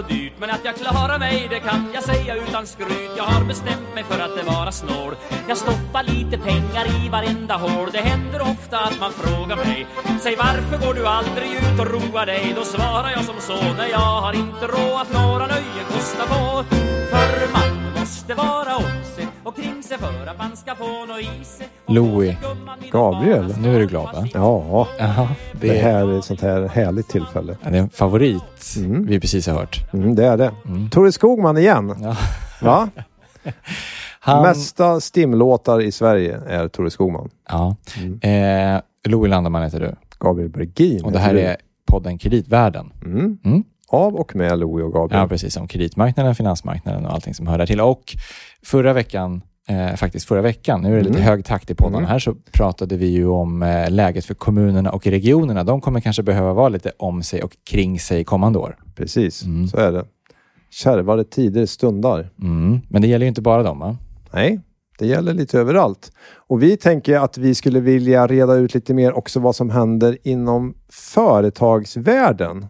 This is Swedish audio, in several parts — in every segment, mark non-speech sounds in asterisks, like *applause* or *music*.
så dyrt Men att jag klarar mig det kan jag säga utan skryt. Jag har bestämt mig för att det vara snål. Jag stoppar lite pengar i varenda hål. Det händer ofta att man frågar mig Säg varför går du aldrig ut och roar dig? Då svarar jag som så Nej jag har inte råd att några nöjen kostar på. För man måste vara om sig och kring sig för att man ska få nå i sig Louis. Gabriel. Nu är du glad va? Ja, Jaha, det det, är, här är ett sånt här härligt tillfälle. det är en favorit Mm. vi precis har hört. Mm, det är det. Mm. Tore Skogman igen. Ja. Va? *laughs* Han, Mesta stimlåtar i Sverige är Tore Skogman. ja. Mm. Eh, Louis Landeman heter du. Gabriel Bergin. Och det här heter är podden Kreditvärlden. du. Mm. Mm. Av och med Louie och Gabriel. Ja, precis. Om kreditmarknaden, finansmarknaden och allting som hör där till. Och förra veckan, eh, faktiskt förra veckan, nu är det lite Mm. hög takt i podden Mm. här, så pratade vi ju om eh, läget för kommunerna och regionerna. De kommer kanske behöva vara lite om sig och kring sig kommande år. Precis, Mm. så är det. Kärvare tider stundar. Mm. Men det gäller ju inte bara dem, va? Nej, det gäller lite överallt. Och vi tänker att vi skulle vilja reda ut lite mer också vad som händer inom företagsvärlden.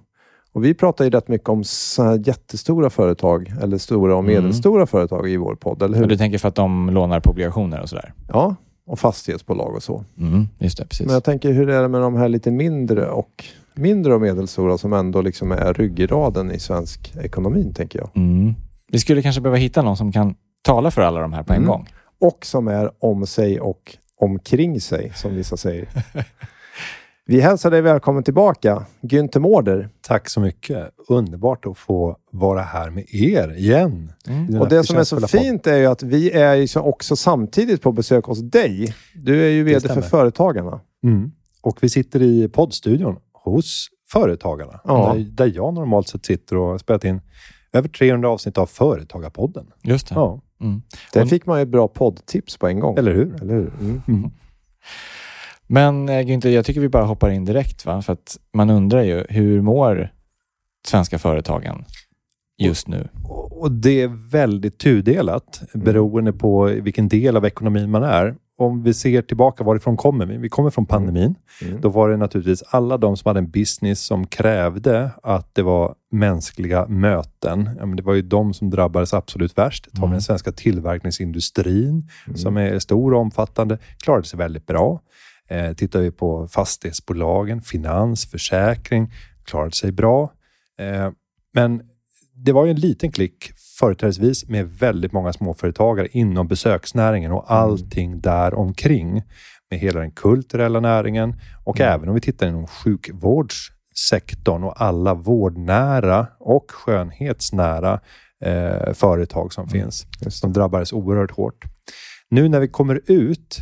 Och vi pratar ju rätt mycket om så här jättestora företag eller stora och Mm. medelstora företag i vår podd, eller Och hur? du tänker för att de lånar på obligationer och sådär? Ja, och fastighetsbolag och så. Mm. Just det, precis. Men jag tänker, hur är det med de här lite mindre och mindre och medelstora som ändå liksom är ryggraden i svensk ekonomi, tänker jag. Mm. Vi skulle kanske behöva hitta någon som kan tala för alla de här på en Mm. gång. och som är om sig och omkring sig, som vissa säger. *laughs* Vi hälsar dig välkommen tillbaka, Günther Mårder. Tack så mycket. Underbart att få vara här med er igen. Mm. Och det som är så fint är ju att vi är ju så- också samtidigt på besök hos dig. Du är ju VD för. Företagarna. Mm. Och vi sitter i poddstudion hos Företagarna. Ja. Där, där jag normalt sett sitter och har spelat in över 300 avsnitt av Företagarpodden. Just det. Ja, Mm. Där fick man ju bra poddtips på en gång. eller hur? Eller hur? Mm. Mm. Men eh, Günther, jag tycker vi bara hoppar in direkt. Va? För att man undrar ju, hur mår svenska företagen just nu? Och och det är väldigt tudelat beroende på vilken del av ekonomin man är. Om vi ser tillbaka varifrån kommer vi? Vi kommer från pandemin. Mm. Då var det naturligtvis alla de som hade en business som krävde att det var mänskliga möten. Ja, men det var ju de som drabbades absolut värst. Vi Mm. den svenska tillverkningsindustrin Mm. som är stor och omfattande, klarade sig väldigt bra. Eh, tittar vi på fastighetsbolagen, finans, försäkring, klarade sig bra. Eh, men det var ju en liten klick företrädesvis med väldigt många småföretagare inom besöksnäringen och allting där omkring med hela den kulturella näringen och även om vi tittar inom sjukvårdssektorn och alla vårdnära och skönhetsnära eh, företag som finns. Som drabbades oerhört hårt. Nu när vi kommer ut,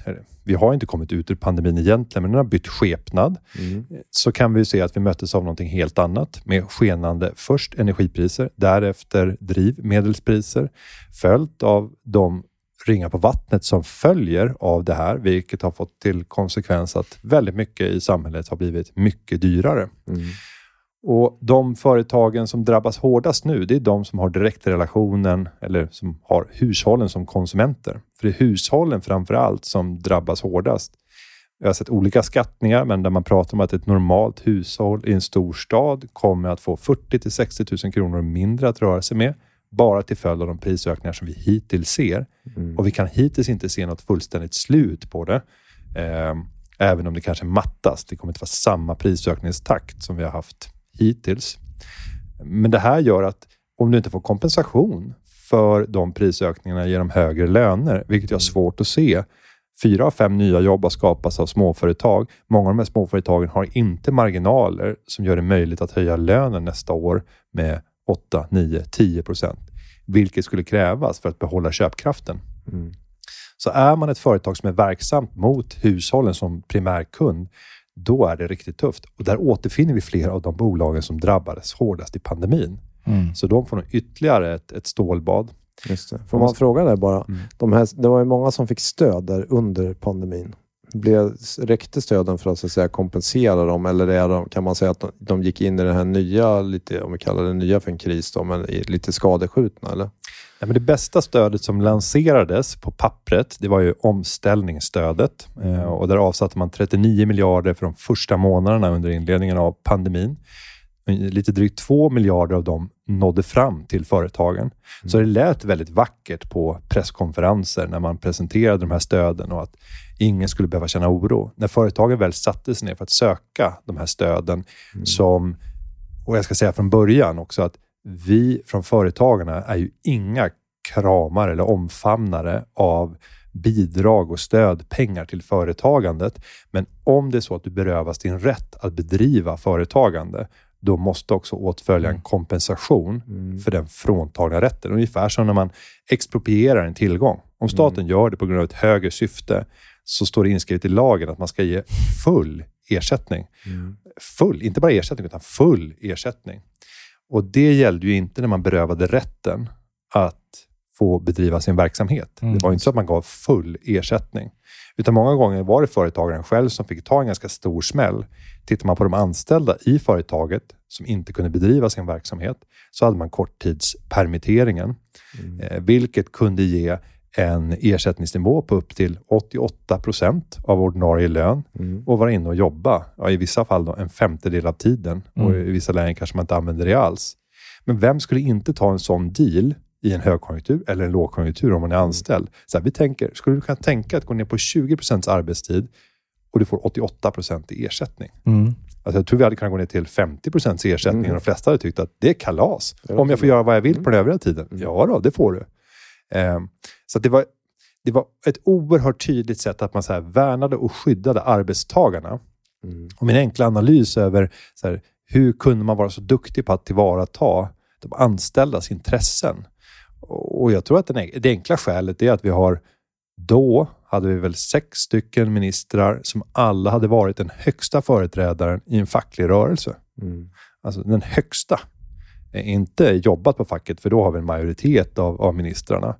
vi har inte kommit ut ur pandemin egentligen, men den har bytt skepnad, Mm. så kan vi se att vi möttes av någonting helt annat med skenande först energipriser, därefter drivmedelspriser, följt av de ringar på vattnet som följer av det här, vilket har fått till konsekvens att väldigt mycket i samhället har blivit mycket dyrare. Mm. Och de företagen som drabbas hårdast nu, det är de som har direktrelationen eller som har hushållen som konsumenter. För det är hushållen framför allt som drabbas hårdast. Jag har sett olika skattningar, men där man pratar om att ett normalt hushåll i en stor stad kommer att få 40 till 60 000 kronor mindre att röra sig med, bara till följd av de prisökningar som vi hittills ser. Mm. Och vi kan hittills inte se något fullständigt slut på det. Eh, även om det kanske mattas. Det kommer inte vara samma prisökningstakt som vi har haft hittills. Men det här gör att om du inte får kompensation för de prisökningarna genom högre löner, vilket jag har svårt att se. Fyra av fem nya jobb har skapats av småföretag. Många av de här småföretagen har inte marginaler som gör det möjligt att höja lönen nästa år med 8, 9, 10 procent, vilket skulle krävas för att behålla köpkraften. Mm. Så är man ett företag som är verksamt mot hushållen som primärkund, då är det riktigt tufft. Och där återfinner vi flera av de bolagen som drabbades hårdast i pandemin. Mm. Så de får nog ytterligare ett, ett stålbad. Just det. Får man fråga där bara? Mm. De här, det var ju många som fick stöd där under pandemin. Blev, räckte stöden för att, så att säga, kompensera dem eller är de, kan man säga att de, de gick in i den här nya, lite, om vi kallar det nya för en kris, då, men lite skadeskjutna? Eller? Ja, men det bästa stödet som lanserades på pappret, det var ju omställningsstödet. Eh, och där avsatte man 39 miljarder för de första månaderna under inledningen av pandemin. Lite drygt 2 miljarder av dem nådde fram till företagen. Så det lät väldigt vackert på presskonferenser när man presenterade de här stöden och att ingen skulle behöva känna oro. När företagen väl satte sig ner för att söka de här stöden som, och jag ska säga från början också att vi från företagarna är ju inga kramare eller omfamnare av bidrag och stöd, pengar till företagandet. Men om det är så att du berövas din rätt att bedriva företagande, då måste också åtfölja en kompensation för den fråntagna rätten. Ungefär som när man exproprierar en tillgång. Om staten gör det på grund av ett högre syfte, så står det inskrivet i lagen att man ska ge full ersättning. Full, inte bara ersättning, utan full ersättning. Och det gällde ju inte när man berövade rätten att få bedriva sin verksamhet. Det var inte så att man gav full ersättning. Utan många gånger var det företagaren själv som fick ta en ganska stor smäll. Tittar man på de anställda i företaget som inte kunde bedriva sin verksamhet, så hade man korttidspermitteringen, eh, vilket kunde ge en ersättningsnivå på upp till 88 procent av ordinarie lön och vara inne och jobba. Ja, I vissa fall då en femtedel av tiden och i vissa lägen kanske man inte använder det alls. Men vem skulle inte ta en sån deal i en högkonjunktur eller en lågkonjunktur om man är anställd? Så här, vi tänker, skulle du kunna tänka att gå ner på 20 procents arbetstid och du får 88 procent i ersättning? Mm. Alltså jag tror vi hade kunnat gå ner till 50 procents ersättning och de flesta hade tyckt att det är kalas. Om jag får göra vad jag vill på den övriga tiden. Ja då, det får du. Ehm, så det, var, det var ett oerhört tydligt sätt att man så här värnade och skyddade arbetstagarna. Och min enkla analys över så här, hur kunde man vara så duktig på att tillvarata de anställdas intressen? Och jag tror att den, det enkla skälet är att vi har då hade vi väl sex stycken ministrar som alla hade varit den högsta företrädaren i en facklig rörelse. Alltså den högsta. Eh, Inte jobbat på facket, för då har vi en majoritet av, av ministrarna.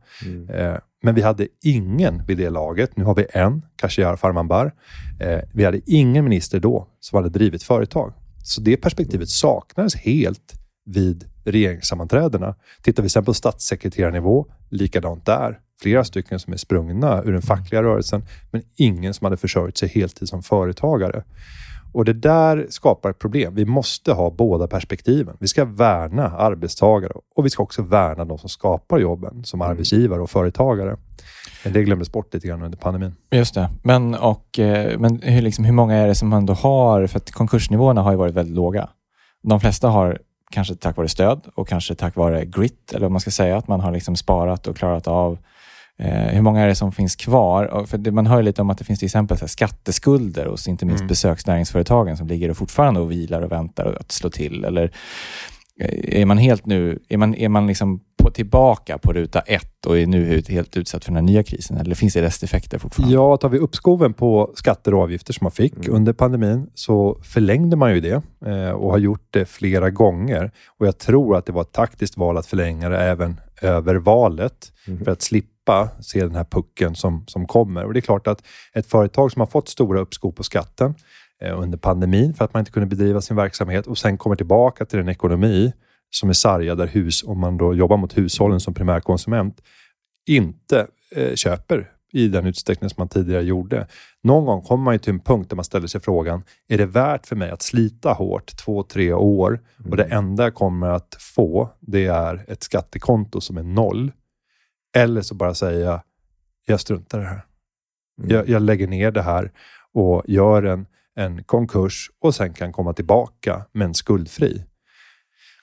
Eh, men vi hade ingen vid det laget. Nu har vi en, Khashayar Farmanbar. Eh, vi hade ingen minister då som hade drivit företag. Så det perspektivet saknades helt vid regeringssammanträdena. Tittar vi exempel på statssekreterarnivå, likadant där. Flera stycken som är sprungna ur den fackliga rörelsen, men ingen som hade försörjt sig heltid som företagare. Och Det där skapar problem. Vi måste ha båda perspektiven. Vi ska värna arbetstagare och vi ska också värna de som skapar jobben som arbetsgivare och företagare. Men det glömdes bort lite grann under pandemin. Just det. Men, och, eh, men hur, liksom, hur många är det som ändå har, för att konkursnivåerna har ju varit väldigt låga. De flesta har kanske tack vare stöd och kanske tack vare grit, eller vad man ska säga, att man har liksom sparat och klarat av hur många är det som finns kvar? Och För det, man hör ju lite om att det finns till exempel så skatteskulder hos inte minst besöksnäringsföretagen som ligger och fortfarande och vilar och väntar att slå till. Eller eh, är man helt nu, är man, är man liksom på, tillbaka på ruta ett och är nu helt utsatt för den här nya krisen? Eller finns det resteffekter fortfarande? Ja, tar vi uppskoven på skatter och avgifter som man fick under pandemin så förlängde man ju det eh, och har gjort det flera gånger. Och Jag tror att det var ett taktiskt val att förlänga det även över valet för att slippa se den här pucken som, som kommer. Och Det är klart att ett företag som har fått stora uppskov på skatten eh, under pandemin för att man inte kunde bedriva sin verksamhet och sen kommer tillbaka till en ekonomi som är sargad där hus, om man då jobbar mot hushållen som primärkonsument, inte eh, köper i den utsträckning som man tidigare gjorde. Någon gång kommer man ju till en punkt där man ställer sig frågan, är det värt för mig att slita hårt två, tre år och det enda jag kommer att få, det är ett skattekonto som är noll. Eller så bara säga, jag struntar i det här. Jag, jag lägger ner det här och gör en, en konkurs och sen kan komma tillbaka men skuldfri.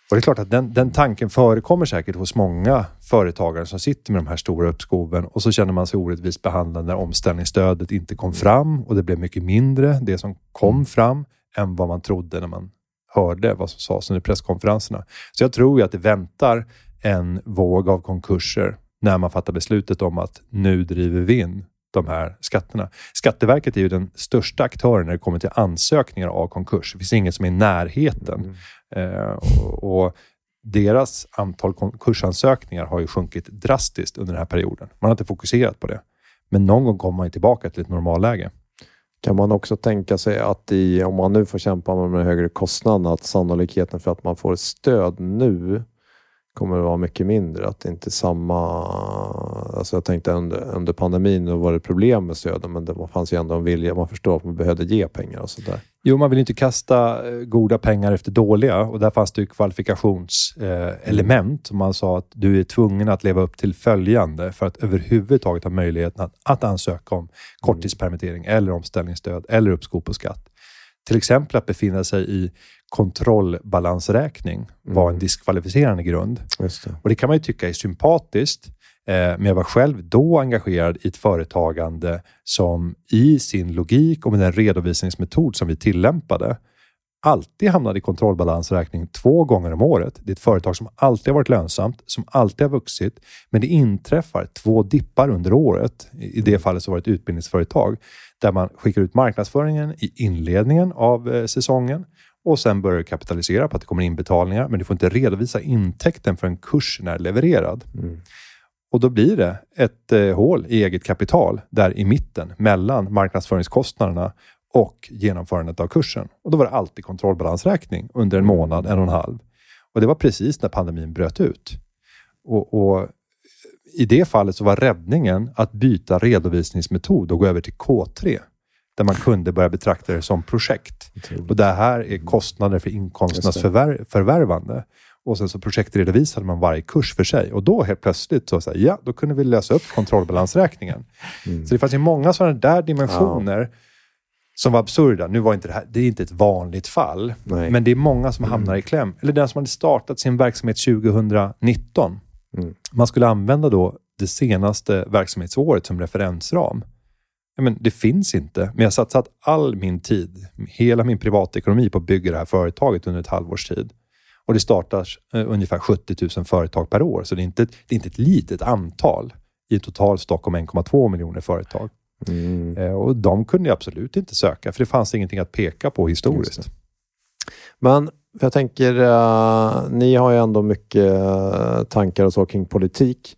Och det är klart att den, den tanken förekommer säkert hos många företagare som sitter med de här stora uppskoven och så känner man sig orättvist behandlad när omställningsstödet inte kom fram och det blev mycket mindre, det som kom fram, än vad man trodde när man hörde vad som sades under presskonferenserna. Så jag tror ju att det väntar en våg av konkurser när man fattar beslutet om att nu driver vi in de här skatterna. Skatteverket är ju den största aktören när det kommer till ansökningar av konkurs. Det finns ingen som är i närheten. Eh, och, och deras antal konkursansökningar har ju sjunkit drastiskt under den här perioden. Man har inte fokuserat på det. Men någon gång kommer man tillbaka till ett normalläge. Kan man också tänka sig att i, om man nu får kämpa med de högre kostnaderna, att sannolikheten för att man får stöd nu kommer att vara mycket mindre. Att det inte samma... Alltså jag tänkte under, under pandemin då var det problem med stöden, men det fanns ju ändå en vilja. Man förstår att man behövde ge pengar och sådär. Jo, man vill inte kasta eh, goda pengar efter dåliga och där fanns det ju kvalifikationselement. Eh, man sa att du är tvungen att leva upp till följande för att överhuvudtaget ha möjligheten att, att ansöka om korttidspermittering eller omställningsstöd eller uppskov på skatt. Till exempel att befinna sig i kontrollbalansräkning var en diskvalificerande grund. Det. Och Det kan man ju tycka är sympatiskt. Eh, men jag var själv då engagerad i ett företagande som i sin logik och med den redovisningsmetod som vi tillämpade alltid hamnade i kontrollbalansräkning två gånger om året. Det är ett företag som alltid har varit lönsamt, som alltid har vuxit, men det inträffar två dippar under året. I det fallet så var det ett utbildningsföretag där man skickar ut marknadsföringen i inledningen av eh, säsongen och sen börjar du kapitalisera på att det kommer in betalningar, men du får inte redovisa intäkten för en kursen är levererad. Mm. Och då blir det ett eh, hål i eget kapital där i mitten mellan marknadsföringskostnaderna och genomförandet av kursen. Och då var det alltid kontrollbalansräkning under en månad, en och en halv. Och det var precis när pandemin bröt ut. Och, och I det fallet så var räddningen att byta redovisningsmetod och gå över till K3 där man kunde börja betrakta det som projekt. Och det här är kostnader för inkomsternas förvär förvärvande. Och sen så projektredovisade man varje kurs för sig. Och då helt plötsligt så, så här, ja, då kunde vi lösa upp kontrollbalansräkningen. Mm. Så det fanns ju många sådana där dimensioner som var absurda. Nu var inte det här, det är inte ett vanligt fall, Nej. men det är många som hamnar i kläm. Eller den som hade startat sin verksamhet 2019. Mm. Man skulle använda då det senaste verksamhetsåret som referensram. Men det finns inte, men jag har satsat all min tid, hela min privatekonomi på att bygga det här företaget under ett halvårs tid. Och det startar eh, ungefär 70 000 företag per år, så det är inte, det är inte ett litet antal i total Stockholm 1,2 miljoner företag. Mm. Eh, och de kunde jag absolut inte söka, för det fanns ingenting att peka på historiskt. Men jag tänker, eh, ni har ju ändå mycket eh, tankar och så kring politik.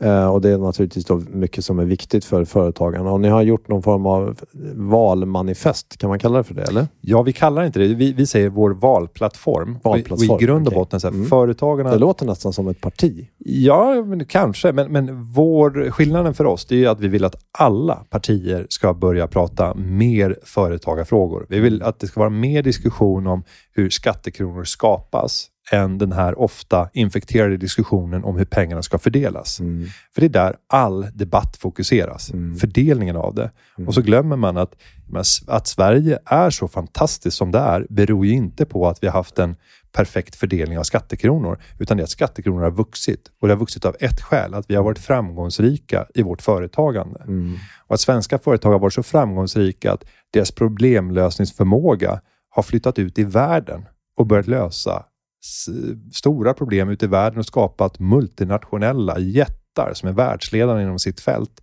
Eh, och det är naturligtvis då mycket som är viktigt för företagarna. Och ni har gjort någon form av valmanifest, kan man kalla det för det? Eller? Ja, vi kallar inte det. Vi, vi säger vår valplattform. Valplattform, och I grund och okej. botten, så här, Mm. företagarna... Det låter nästan som ett parti. Ja, men kanske. Men, men vår, skillnaden för oss är att vi vill att alla partier ska börja prata mer företagarfrågor. Vi vill att det ska vara mer diskussion om hur skattekronor skapas än den här ofta infekterade diskussionen om hur pengarna ska fördelas. För det är där all debatt fokuseras. Fördelningen av det. Och så glömmer man att, att Sverige är så fantastiskt som det är beror ju inte på att vi har haft en perfekt fördelning av skattekronor, utan det är att skattekronor har vuxit. Och det har vuxit av ett skäl, att vi har varit framgångsrika i vårt företagande. Och att svenska företag har varit så framgångsrika att deras problemlösningsförmåga har flyttat ut i världen och börjat lösa stora problem ute i världen och skapat multinationella jättar som är världsledande inom sitt fält.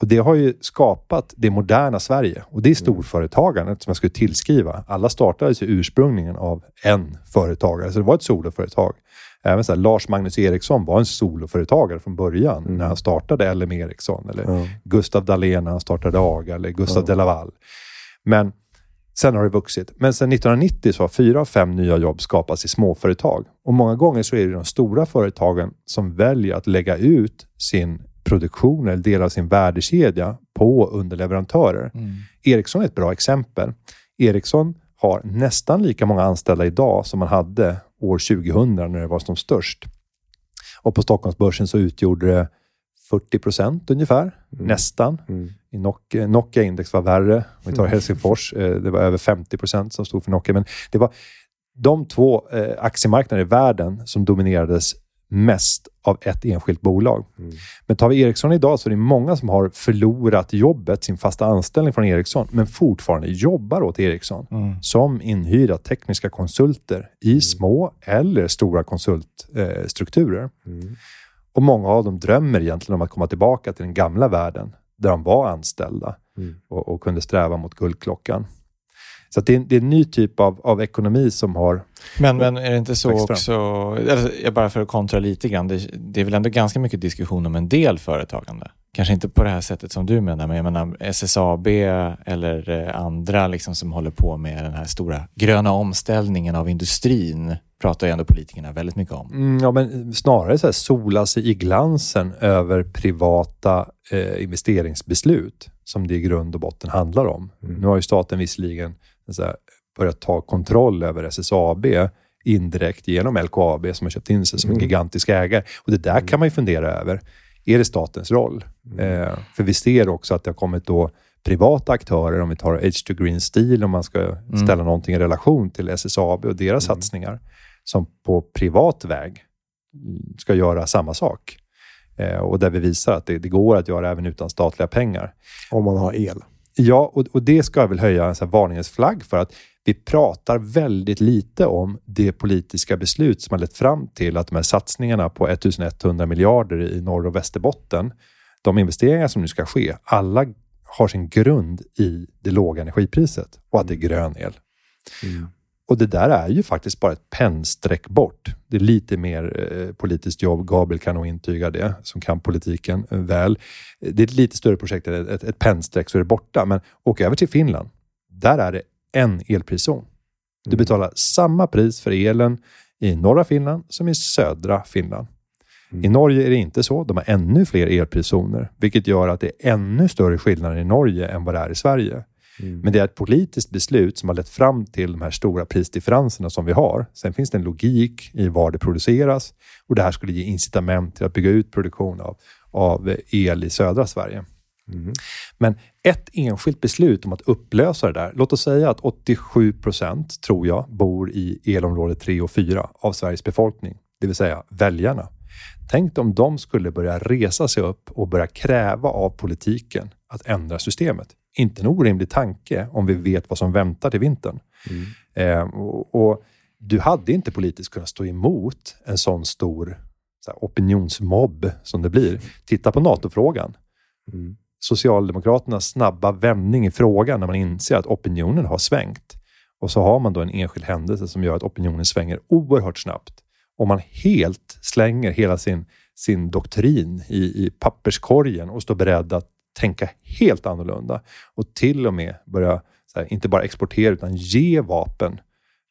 Och Det har ju skapat det moderna Sverige och det är storföretagandet som jag skulle tillskriva. Alla startades ju ursprungligen av en företagare, så det var ett soloföretag. Även så här, Lars Magnus Eriksson var en soloföretagare från början när han startade LM Ericsson. Eller Gustav Dahlén när han startade AGA eller Gustav de Laval. Men sen har det vuxit. Men sen 1990 så har fyra av fem nya jobb skapats i småföretag. Och många gånger så är det de stora företagen som väljer att lägga ut sin produktion eller del av sin värdekedja på underleverantörer. Ericsson är ett bra exempel. Ericsson har nästan lika många anställda idag som man hade år 2000 när det var som störst. Och på Stockholmsbörsen så utgjorde det 40 procent ungefär, nästan. I Nokia, Nokia index var värre. Om vi tar Helsingfors, eh, det var över 50 procent som stod för Nokia. Men det var de två eh, aktiemarknader i världen som dominerades mest av ett enskilt bolag. Men tar vi Ericsson idag så är det många som har förlorat jobbet, sin fasta anställning från Ericsson, men fortfarande jobbar åt Ericsson som inhyrda tekniska konsulter i små eller stora konsultstrukturer. Och många av dem drömmer egentligen om att komma tillbaka till den gamla världen där de var anställda och, och kunde sträva mot guldklockan. Så det, är, det är en ny typ av, av ekonomi som har... Men, men är det inte så också, eller, bara för att kontra lite grann, det, det är väl ändå ganska mycket diskussion om en del företagande? Kanske inte på det här sättet som du menar, men jag menar SSAB eller eh, andra liksom som håller på med den här stora gröna omställningen av industrin pratar ju ändå politikerna väldigt mycket om. Mm, ja, men snarare så här, sola sig i glansen över privata eh, investeringsbeslut som det i grund och botten handlar om. Mm. Nu har ju staten visserligen så här, börjat ta kontroll över SSAB indirekt genom LKAB som har köpt in sig som en Mm. gigantisk ägare. Och Det där kan man ju fundera över. Är det statens roll? Eh, för vi ser också att det har kommit då privata aktörer, om vi tar H2 Green Steel, om man ska ställa någonting i relation till SSAB och deras satsningar, som på privat väg mm, ska göra samma sak. Eh, och där vi visar att det, det går att göra även utan statliga pengar. Om man har el. Ja, och, och det ska jag väl höja en varningens flagg för att vi pratar väldigt lite om det politiska beslut som har lett fram till att de här satsningarna på 1100 miljarder i Norr och Västerbotten, de investeringar som nu ska ske, alla har sin grund i det låga energipriset och att det är grön el. Och det där är ju faktiskt bara ett pennstreck bort. Det är lite mer eh, politiskt jobb. Gabriel kan nog intyga det, som kan politiken eh, väl. Det är ett lite större projekt, ett, ett, ett pennstreck så är det borta. Men åk över till Finland. Där är det en elpriszon. Du betalar samma pris för elen i norra Finland som i södra Finland. I Norge är det inte så. De har ännu fler elpriszoner, vilket gör att det är ännu större skillnader i Norge än vad det är i Sverige. Men det är ett politiskt beslut som har lett fram till de här stora prisdifferenserna som vi har. Sen finns det en logik i var det produceras och det här skulle ge incitament till att bygga ut produktion av, av el i södra Sverige. Men ett enskilt beslut om att upplösa det där. Låt oss säga att 87 procent, tror jag, bor i elområde 3 och 4 av Sveriges befolkning, det vill säga väljarna. Tänk om de skulle börja resa sig upp och börja kräva av politiken att ändra systemet. Inte en orimlig tanke om vi vet vad som väntar till vintern. Eh, och, och du hade inte politiskt kunnat stå emot en sån stor så här, opinionsmobb som det blir. Titta på NATO-frågan. Socialdemokraternas snabba vändning i frågan när man inser att opinionen har svängt. Och så har man då en enskild händelse som gör att opinionen svänger oerhört snabbt. Och man helt slänger hela sin, sin doktrin i, i papperskorgen och står beredd att tänka helt annorlunda. Och till och med börja, här, inte bara exportera utan ge vapen,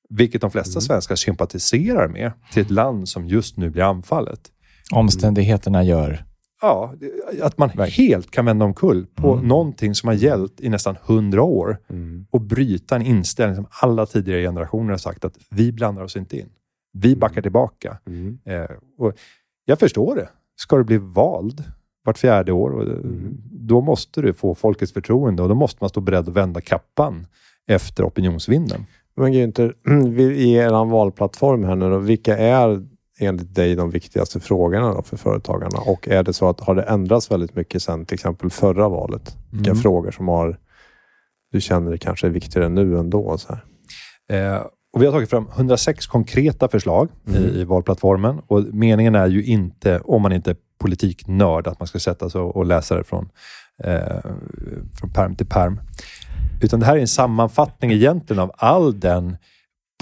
vilket de flesta svenskar sympatiserar med, till ett land som just nu blir anfallet. Omständigheterna gör... Ja, att man helt kan vända omkull på någonting som har gällt i nästan hundra år och bryta en inställning som alla tidigare generationer har sagt att vi blandar oss inte in. Vi backar tillbaka. Eh, och jag förstår det. Ska du bli vald vart fjärde år, och, eh, då måste du få folkets förtroende och då måste man stå beredd att vända kappan efter opinionsvinden. Men Günther, *clears throat* i er valplattform här nu då, vilka är enligt dig de viktigaste frågorna för företagarna? Och är det så att har det ändrats väldigt mycket sedan till exempel förra valet? Vilka Mm. frågor som har du känner kanske är viktigare nu ändå? Så. Eh, och vi har tagit fram 106 konkreta förslag Mm. i, i valplattformen. Och meningen är ju inte, om man inte politiknörd, att man ska sätta sig och och läsa det från, eh, från perm till perm. Utan det här är en sammanfattning egentligen av all den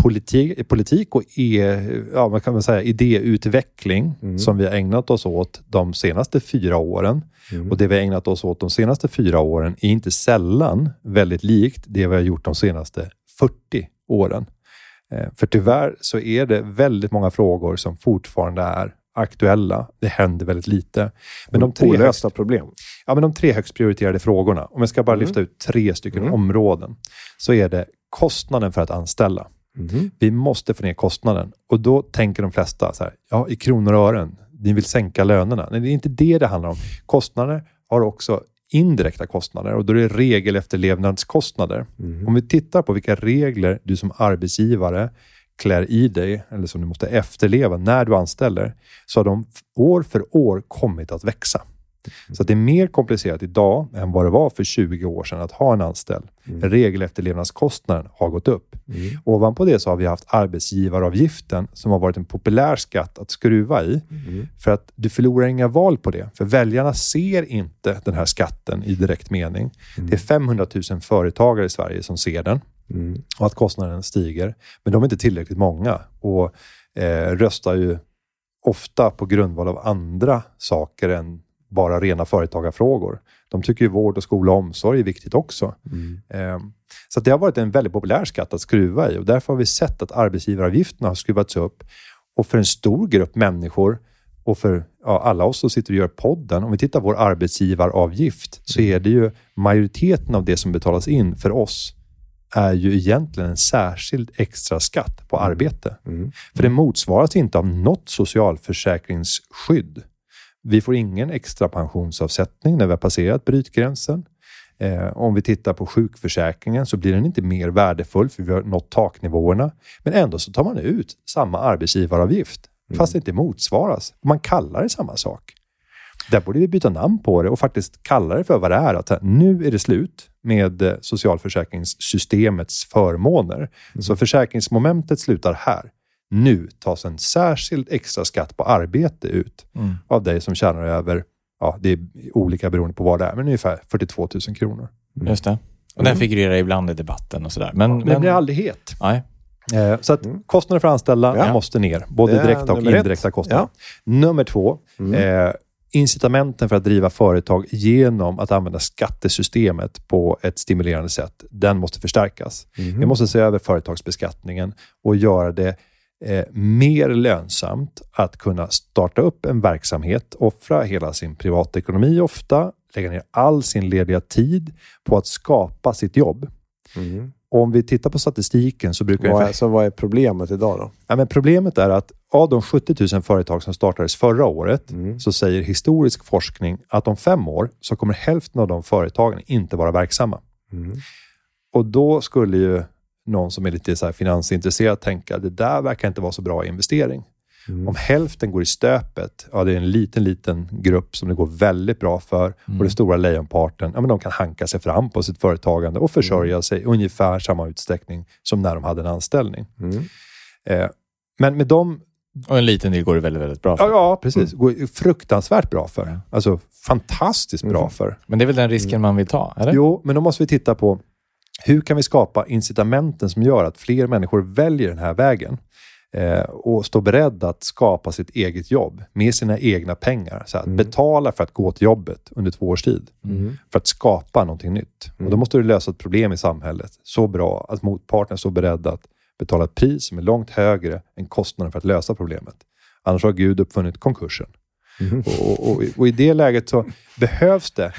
politik, politik och e, ja, vad kan man säga, idéutveckling Mm. som vi har ägnat oss åt de senaste fyra åren. Mm. Och det vi har ägnat oss åt de senaste fyra åren är inte sällan väldigt likt det vi har gjort de senaste 40 åren. Eh, För tyvärr så är det väldigt många frågor som fortfarande är aktuella. Det händer väldigt lite. Men de tre, högst, problem. ja, men de tre högst prioriterade frågorna, om jag ska bara lyfta ut tre stycken Mm. områden, så är det kostnaden för att anställa. Mhm. Vi måste få ner kostnaden. Och då tänker de flesta så här, ja, i kronor och ören. Ni vill sänka lönerna. Nej, det är inte det det handlar om. Kostnader har också indirekta kostnader och då är det regelefterlevnadskostnader. Mm. Om vi tittar på vilka regler du som arbetsgivare klär i dig eller som du måste efterleva när du anställer, så har de år för år kommit att växa. Så att det är mer komplicerat idag än vad det var för 20 år sedan att ha en anställd. Regelefterlevnadskostnaden har gått upp. Ovanpå det så har vi haft arbetsgivaravgiften som har varit en populär skatt att skruva i. För att du förlorar inga val på det. För väljarna ser inte den här skatten i direkt mening. Det är 500 000 företagare i Sverige som ser den Mm. och att kostnaden stiger. Men de är inte tillräckligt många och eh, röstar ju ofta på grundval av andra saker än bara rena företagarfrågor. De tycker ju vård och skola och omsorg är viktigt också. Eh, så det har varit en väldigt populär skatt att skruva i och därför har vi sett att arbetsgivaravgifterna har skruvats upp. Och för en stor grupp människor och för ja, alla oss som sitter och gör podden, om vi tittar på vår arbetsgivaravgift, så är det ju majoriteten av det som betalas in för oss är ju egentligen en särskild extra skatt på arbete. För det motsvaras inte av något socialförsäkringsskydd. Vi får ingen extra pensionsavsättning när vi har passerat brytgränsen. Eh, om vi tittar på sjukförsäkringen så blir den inte mer värdefull för vi har nått taknivåerna. Men ändå så tar man ut samma arbetsgivaravgift fast det inte motsvaras. Man kallar det samma sak. Där borde vi byta namn på det och faktiskt kalla det för vad det är. Att nu är det slut med eh, socialförsäkringssystemets förmåner. Så försäkringsmomentet slutar här. Nu tas en särskild extra skatt på arbete ut av dig som tjänar över, ja, det är olika beroende på vad det är, men ungefär 42 000 kronor. Just det. Och den figurerar ibland i debatten och sådär. Men, Men det blir aldrig het. Nej. Eh, Så att kostnader för anställda Ja. måste ner, både direkta och nummer ett. indirekta kostnader. Ja. Nummer två, eh, incitamenten för att driva företag genom att använda skattesystemet på ett stimulerande sätt, den måste förstärkas. Vi måste se över företagsbeskattningen och göra det eh, mer lönsamt att kunna starta upp en verksamhet, offra hela sin privatekonomi ofta, lägga ner all sin lediga tid på att skapa sitt jobb. Och om vi tittar på statistiken så brukar Vad ungefär är, så vad är problemet idag då? Ja, men problemet är att av de 70 000 företag som startades förra året så säger historisk forskning att om fem år så kommer hälften av de företagen inte vara verksamma. Och då skulle ju någon som är lite så finansintresserad tänka det där verkar inte vara så bra investering. Om hälften går i stöpet, ja det är en liten, liten grupp som det går väldigt bra för och den stora lejonparten, ja men de kan hanka sig fram på sitt företagande och försörja sig i ungefär samma utsträckning som när de hade en anställning. Eh, men med de Och en liten del går det väldigt, väldigt bra för. Ja, ja precis. Går ju fruktansvärt bra för. Alltså fantastiskt bra för. Men det är väl den risken man vill ta, eller? Jo, men då måste vi titta på hur kan vi skapa incitamenten som gör att fler människor väljer den här vägen eh, och står beredda att skapa sitt eget jobb med sina egna pengar. Så att Betala för att gå till jobbet under två års tid för att skapa någonting nytt. Och Då måste du lösa ett problem i samhället så bra att motparten är så beredda att betala ett pris som är långt högre än kostnaden för att lösa problemet. Annars har Gud uppfunnit konkursen. Och, och, och, och I det läget så behövs det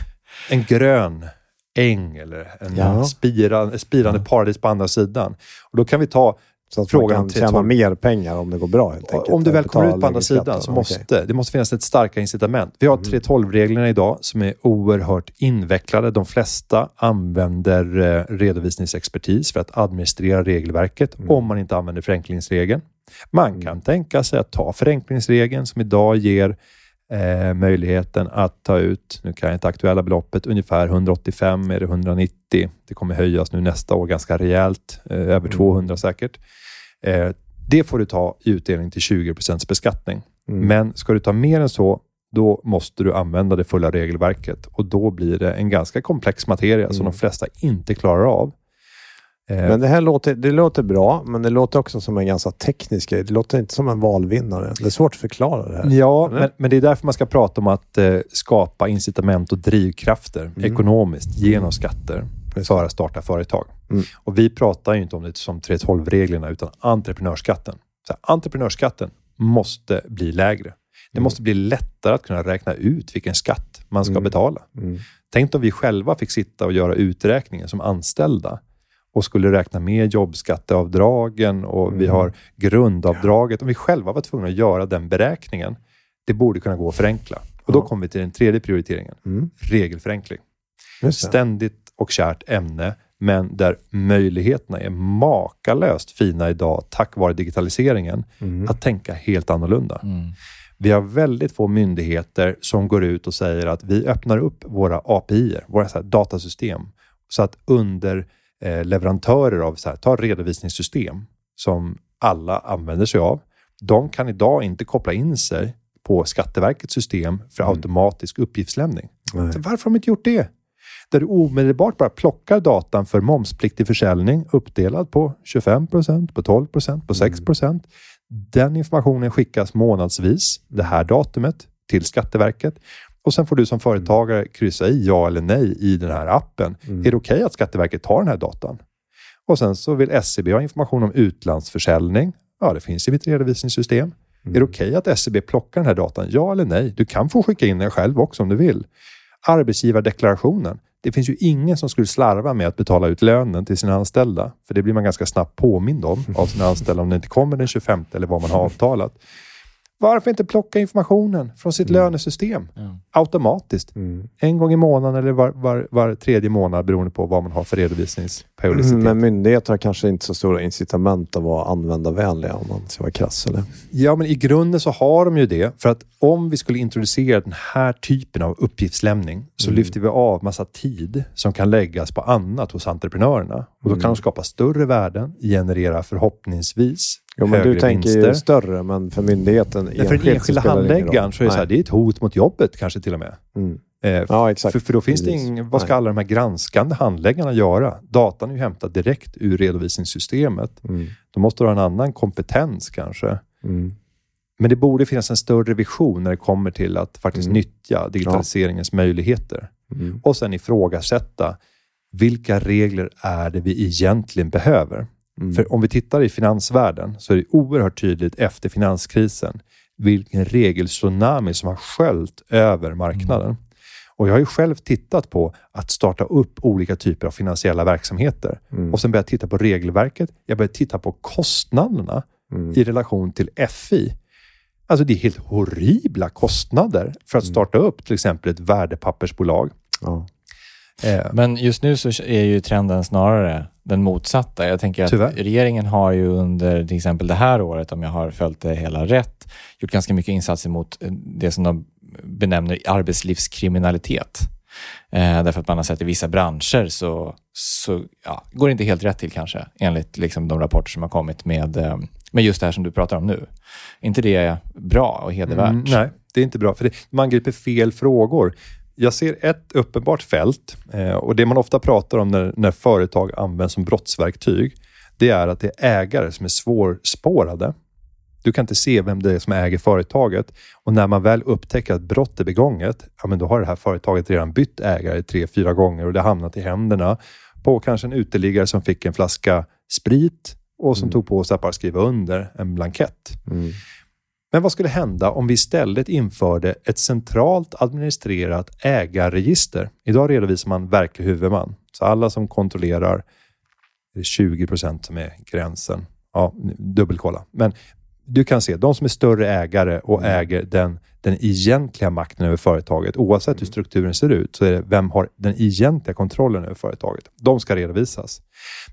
en grön äng eller en Ja. spirande, spirande paradis på andra sidan. Och Då kan vi ta Så att frågan man kan tjäna torg. mer pengar om det går bra helt enkelt. Om du väl kommer ut på andra sidan så måste det måste finnas ett starka incitament. Vi har 3.12-reglerna idag som är oerhört invecklade. De flesta använder eh, redovisningsexpertis för att administrera regelverket om man inte använder förenklingsregeln. Man kan tänka sig att ta förenklingsregeln som idag ger eh, möjligheten att ta ut, nu kan jag inte aktuella beloppet, ungefär 185 eller 190. Det kommer höjas nu nästa år ganska rejält, eh, över 200 säkert. Eh, det får du ta i utdelning till 20% beskattning. Men ska du ta mer än så, då måste du använda det fulla regelverket och då blir det en ganska komplex materia som de flesta inte klarar av. Eh, Men det här låter, det låter bra, men det låter också som en ganska teknisk grej. Det låter inte som en valvinnare. Det är svårt att förklara det här. Ja, men, men det är därför man ska prata om att eh, skapa incitament och drivkrafter ekonomiskt genom skatter för att starta företag. Mm. Och Vi pratar ju inte om det som 3.12-reglerna utan entreprenörsskatten. Så här, entreprenörsskatten måste bli lägre. Det måste bli lättare att kunna räkna ut vilken skatt man ska betala. Tänk om vi själva fick sitta och göra uträkningen som anställda och skulle räkna med jobbskatteavdragen och vi har grundavdraget. Om vi själva var tvungna att göra den beräkningen, det borde kunna gå att förenkla. Och då kommer vi till den tredje prioriteringen, regelförenkling. Just det. Ständigt och kärt ämne, men där möjligheterna är makalöst fina idag tack vare digitaliseringen, att tänka helt annorlunda. Vi har väldigt få myndigheter som går ut och säger att vi öppnar upp våra API, våra så här datasystem, så att under eh, leverantörer av så här, ta redovisningssystem som alla använder sig av. De kan idag inte koppla in sig på Skatteverkets system för automatisk uppgiftslämning. Varför har de inte gjort det? Där du omedelbart bara plockar datan för momspliktig försäljning uppdelad på 25% på 12% på 6% Den informationen skickas månadsvis, det här datumet, till Skatteverket. Och sen får du som företagare kryssa i ja eller nej i den här appen. Mm. Är det okej att Skatteverket tar den här datan? Och sen så vill SCB ha information om utlandsförsäljning. Ja, det finns i mitt redovisningssystem. Är det okej att SCB plockar den här datan? Ja eller nej? Du kan få skicka in den själv också om du vill. Arbetsgivardeklarationen. Det finns ju ingen som skulle slarva med att betala ut lönen till sina anställda. För det blir man ganska snabbt påmind om av sina anställda om det inte kommer den 25 eller vad man har avtalat. Varför inte plocka informationen från sitt lönesystem Ja. automatiskt? Mm. En gång i månaden eller var, var, var tredje månad beroende på vad man har för redovisningsperiodicitet. Men myndigheter har kanske inte så stora incitament att vara användarvänliga om man ska vara krass. Eller? Ja, men i grunden så har de ju det. För att om vi skulle introducera den här typen av uppgiftslämning så lyfter vi av massa tid som kan läggas på annat hos entreprenörerna. Och då kan de skapa större värden, generera förhoppningsvis Jo, men du tänker vinster. ju större, men för myndigheten Men för den enskilt enskilda det handläggaren så är det, så här, det är ett hot mot jobbet kanske till och med. Mm. Eh, Ja, exakt. För, för då finns det Precis. ingen, vad ska Nej. alla de här granskande handläggarna göra? Datan är ju hämtad direkt ur redovisningssystemet. Mm. Då måste du ha en annan kompetens kanske. Mm. Men det borde finnas en större vision när det kommer till att faktiskt Mm. nyttja digitaliseringens möjligheter. Mm. Och sen ifrågasätta vilka regler är det vi egentligen behöver? Mm. För om vi tittar i finansvärlden så är det oerhört tydligt efter finanskrisen vilken regeltsunami som har sköljt över marknaden. Och Jag har ju själv tittat på att starta upp olika typer av finansiella verksamheter Mm. och sen börjat titta på regelverket. Jag börjat titta på kostnaderna Mm. i relation till FI. Alltså det är helt horribla kostnader för att starta upp till exempel ett värdepappersbolag. Ja. Eh, Men just nu så är ju trenden snarare den motsatta. Jag tänker att Tyvärr. regeringen har ju under till exempel det här året, om jag har följt det hela rätt, gjort ganska mycket insatser mot eh, det som de benämner arbetslivskriminalitet. Eh, därför att man har sett i vissa branscher så, så ja, går det inte helt rätt till kanske, enligt liksom de rapporter som har kommit med, eh, med just det här som du pratar om nu. Inte det bra och hedervärt? Mm, nej, det är inte bra. För det, man griper fel frågor. Jag ser ett uppenbart fält eh, och det man ofta pratar om när, när företag används som brottsverktyg, det är att det är ägare som är svårspårade. Du kan inte se vem det är som äger företaget och när man väl upptäcker att brott är begånget, ja, men då har det här företaget redan bytt ägare tre, fyra gånger och det har hamnat i händerna på kanske en uteliggare som fick en flaska sprit och som tog på sig att bara skriva under en blankett. Mm. Men vad skulle hända om vi istället införde ett centralt administrerat ägarregister? Idag redovisar man verklig huvudman. Så alla som kontrollerar, är 20 procent som är gränsen. Ja, dubbelkolla. Men du kan se, de som är större ägare och äger den, den egentliga makten över företaget, oavsett hur strukturen ser ut, så är det vem har den egentliga kontrollen över företaget. De ska redovisas.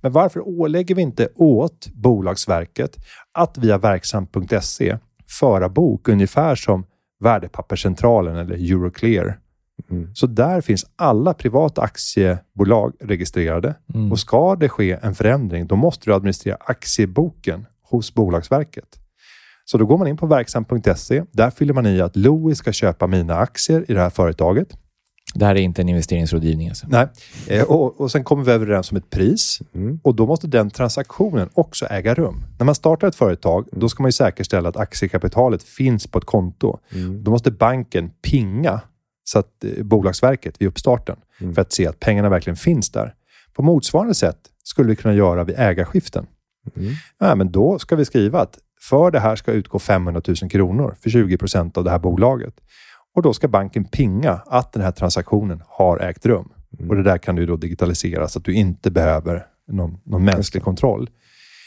Men varför ålägger vi inte åt Bolagsverket att via verksam.se föra bok ungefär som Värdepapperscentralen eller Euroclear. Mm. Så där finns alla privata aktiebolag registrerade. Mm. Och ska det ske en förändring, då måste du administrera aktieboken hos Bolagsverket. Så då går man in på verksam.se. Där fyller man i att Louis ska köpa mina aktier i det här företaget. Det här är inte en investeringsrådgivning alltså? Nej. Eh, och, och sen kommer vi överens om ett pris Mm. och då måste den transaktionen också äga rum. När man startar ett företag, då ska man ju säkerställa att aktiekapitalet finns på ett konto. Mm. Då måste banken pinga så att eh, Bolagsverket vid uppstarten Mm. för att se att pengarna verkligen finns där. På motsvarande sätt skulle vi kunna göra vid ägarskiften. Mm. Ja, men då ska vi skriva att för det här ska utgå 500 000 kronor för 20 procent av det här bolaget. Och då ska banken pinga att den här transaktionen har ägt rum. Mm. Och det där kan du då digitalisera så att du inte behöver någon, någon mänsklig kontroll.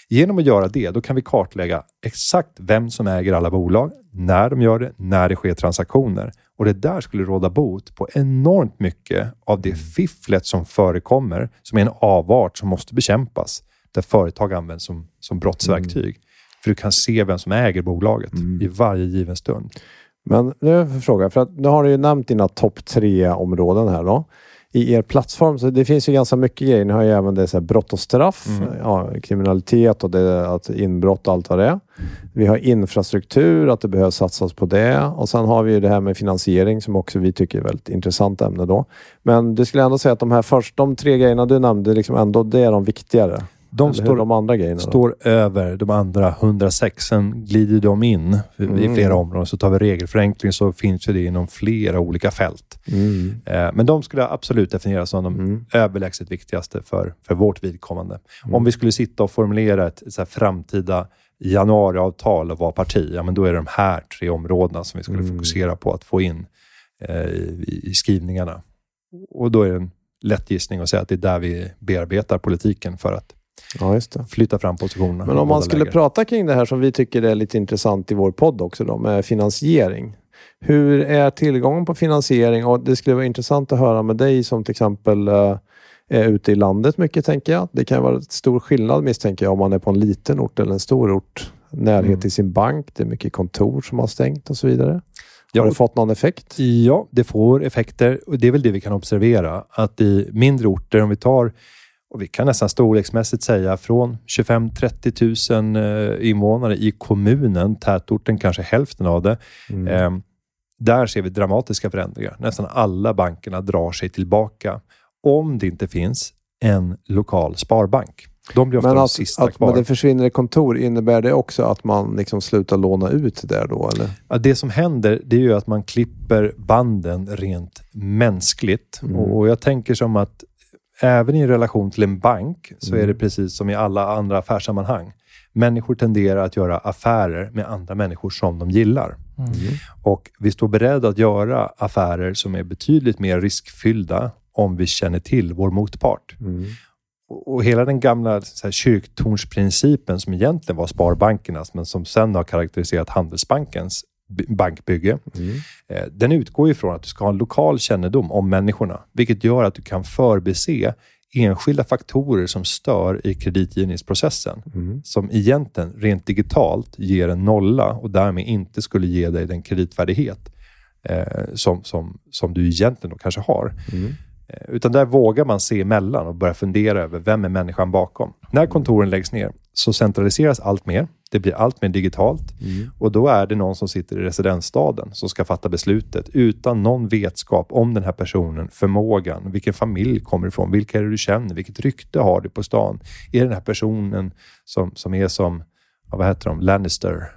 Genom att göra det, då kan vi kartlägga exakt vem som äger alla bolag, när de gör det, när det sker transaktioner. Och det där skulle råda bot på enormt mycket av det fifflet som förekommer, som är en avart som måste bekämpas, där företag används som, som brottsverktyg. För du kan se vem som äger bolaget i varje given stund. Men nu är en fråga, för att nu har du ju nämnt dina topp tre områden här då. I er plattform, så det finns ju ganska mycket grejer. Ni har ju även det så här brott och straff, ja, kriminalitet och det, att inbrott och allt vad det är. Vi har infrastruktur, att det behövs satsas på det. Och sen har vi ju det här med finansiering som också vi tycker är ett väldigt intressant ämne då. Men du skulle ändå säga att de här först, de tre grejerna du nämnde, liksom ändå, det är de viktigare. De står, de andra grejerna då? står över de andra 106. Sen glider de in i Mm. flera områden. Så tar vi regelförenkling så finns ju det inom flera olika fält. Mm. Eh, Men de skulle jag absolut definiera som de Mm. överlägset viktigaste för, för vårt vidkommande. Om vi skulle sitta och formulera ett, ett så här framtida januariavtal och vara parti, ja, men då är det de här tre områdena som vi skulle Mm. fokusera på att få in eh, i, i skrivningarna. Och då är det en lätt gissning att säga att det är där vi bearbetar politiken för att Ja, just det. flytta fram positionerna. Men om man skulle läger. prata kring det här som vi tycker är lite intressant i vår podd också då, med finansiering. Hur är tillgången på finansiering? Och Det skulle vara intressant att höra med dig som till exempel eh, är ute i landet mycket, tänker jag. Det kan vara stor skillnad misstänker jag om man är på en liten ort eller en stor ort. Närhet Mm. till sin bank, det är mycket kontor som har stängt och så vidare. Ja, Har det fått någon effekt? Ja, det får effekter och det är väl det vi kan observera. Att i mindre orter, om vi tar, och vi kan nästan storleksmässigt säga från 25-30 000 eh, invånare i kommunen, tätorten kanske hälften av det. Mm. Eh, där ser vi dramatiska förändringar. Nästan alla bankerna drar sig tillbaka. Om det inte finns en lokal sparbank. De blir ofta Men de att, sista att kvar. men det försvinner kontor, innebär det också att man liksom slutar låna ut där då? Eller? Ja, det som händer det är ju att man klipper banden rent mänskligt. Mm. Och jag tänker som att även i relation till en bank så Mm. är det precis som i alla andra affärssammanhang. Människor tenderar att göra affärer med andra människor som de gillar. Och vi står beredda att göra affärer som är betydligt mer riskfyllda om vi känner till vår motpart. Mm. Och hela den gamla så här, kyrktornsprincipen som egentligen var sparbankernas, men som sen har karaktäriserat Handelsbankens bankbygge. Mm. Eh, Den utgår ifrån att du ska ha en lokal kännedom om människorna, vilket gör att du kan förbise enskilda faktorer som stör i kreditgivningsprocessen, Mm. som egentligen rent digitalt ger en nolla och därmed inte skulle ge dig den kreditvärdighet eh, som, som, som du egentligen då kanske har. Mm. Eh, Utan där vågar man se emellan och börja fundera över vem är människan bakom. När kontoren läggs ner så centraliseras allt mer. Det blir allt mer digitalt Mm. och då är det någon som sitter i residensstaden som ska fatta beslutet utan någon vetskap om den här personen, förmågan, vilken familj kommer ifrån, vilka är det du känner, vilket rykte har du på stan? Är den här personen som, som är som, vad heter de, Lannister?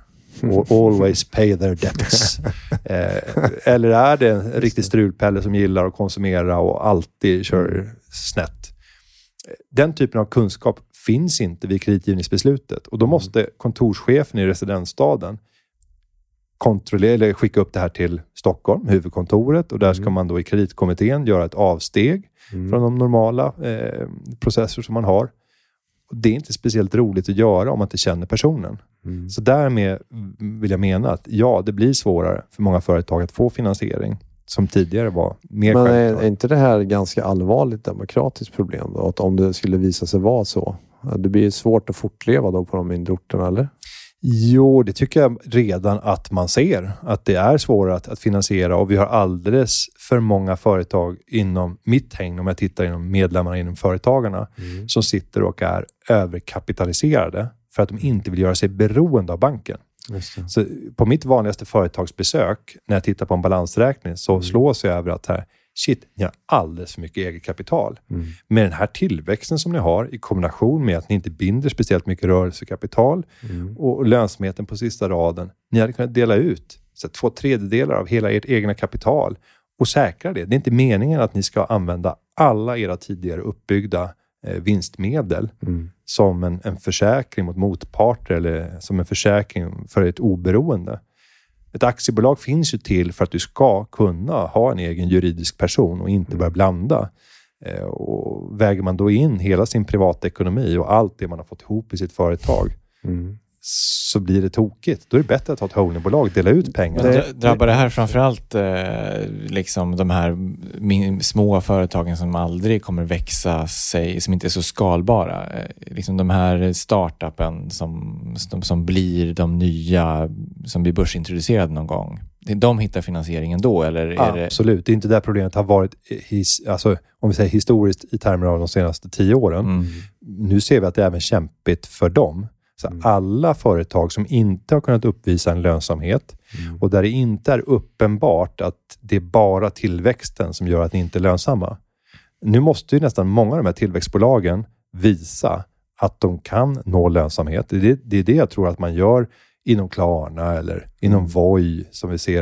Al- *laughs* Always pay their debts. *laughs* Eh, eller är det en riktig strulpelle som gillar att konsumera och alltid kör snett? Den typen av kunskap finns inte vid kreditgivningsbeslutet och då måste kontorschefen i residensstaden kontrollera eller skicka upp det här till Stockholm, huvudkontoret och där ska man då i kreditkommittén göra ett avsteg Mm. från de normala eh, processer som man har. Och det är inte speciellt roligt att göra om man inte känner personen. Mm. Så därmed vill jag mena att ja, det blir svårare för många företag att få finansiering som tidigare var mer Men självklart. är inte det här ett ganska allvarligt demokratiskt problem? Då? Att om det skulle visa sig vara så. Det blir svårt att fortleva då på de mindre orterna, eller? Jo, det tycker jag redan att man ser. Att det är svårare att, att finansiera och vi har alldeles för många företag inom mitt häng, om jag tittar inom medlemmarna inom Företagarna, som sitter och är överkapitaliserade för att de inte vill göra sig beroende av banken. Så på mitt vanligaste företagsbesök, när jag tittar på en balansräkning, så slås jag över att här, shit, ni har alldeles för mycket eget kapital. Mm. Med den här tillväxten som ni har i kombination med att ni inte binder speciellt mycket rörelsekapital Mm. och lönsamheten på sista raden. Ni hade kunnat dela ut så två tredjedelar av hela ert egna kapital och säkra det. Det är inte meningen att ni ska använda alla era tidigare uppbyggda eh, vinstmedel Mm. som en, en försäkring mot motparter eller som en försäkring för ett oberoende. Ett aktiebolag finns ju till för att du ska kunna ha en egen juridisk person och inte börja blanda. Eh, och väger man då in hela sin privatekonomi och allt det man har fått ihop i sitt företag Mm. Så blir det tokigt. Då är det bättre att ha ett holdingbolag, dela ut pengar. Dra- drabbar det här framförallt eh, liksom de här min, små företagen som aldrig kommer växa sig, som inte är så skalbara? Eh, liksom de här startupen som, som, som blir de nya, som blir börsintroducerade någon gång. De hittar finansieringen då, eller är det... Absolut, det är inte där problemet har varit, his, alltså, om vi säger historiskt i termer av de senaste tio åren. Mm. Nu ser vi att det är även kämpigt för dem. Så alla företag som inte har kunnat uppvisa en lönsamhet och där det inte är uppenbart att det är bara tillväxten som gör att ni inte är lönsamma. Nu måste ju nästan många av de här tillväxtbolagen visa att de kan nå lönsamhet. Det är, det är det jag tror att man gör inom Klarna eller inom Mm. Voi, som vi ser